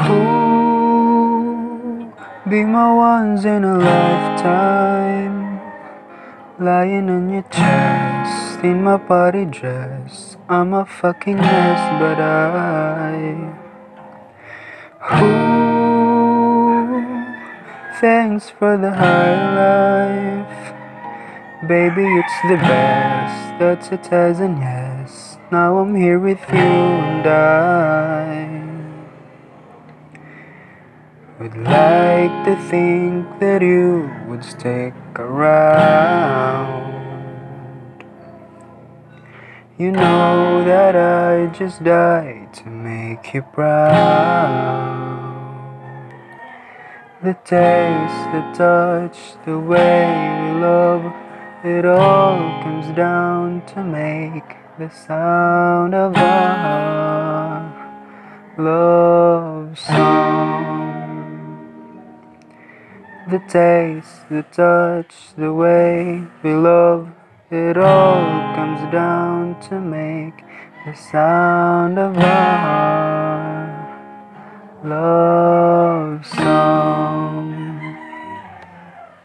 Ooh, be my once in a lifetime. Lying on your chest in my party dress. I'm a fucking mess, but I. Ooh, thanks for the high life. Baby, it's the best. That's a thousand yes. Now I'm here with you and I. Would like to think that you would stick around. You know that I just died to make you proud. The taste, the touch, the way we love, it all comes down to make the sound of our love The taste, the touch, the way we love, it all comes down to make the sound of our love.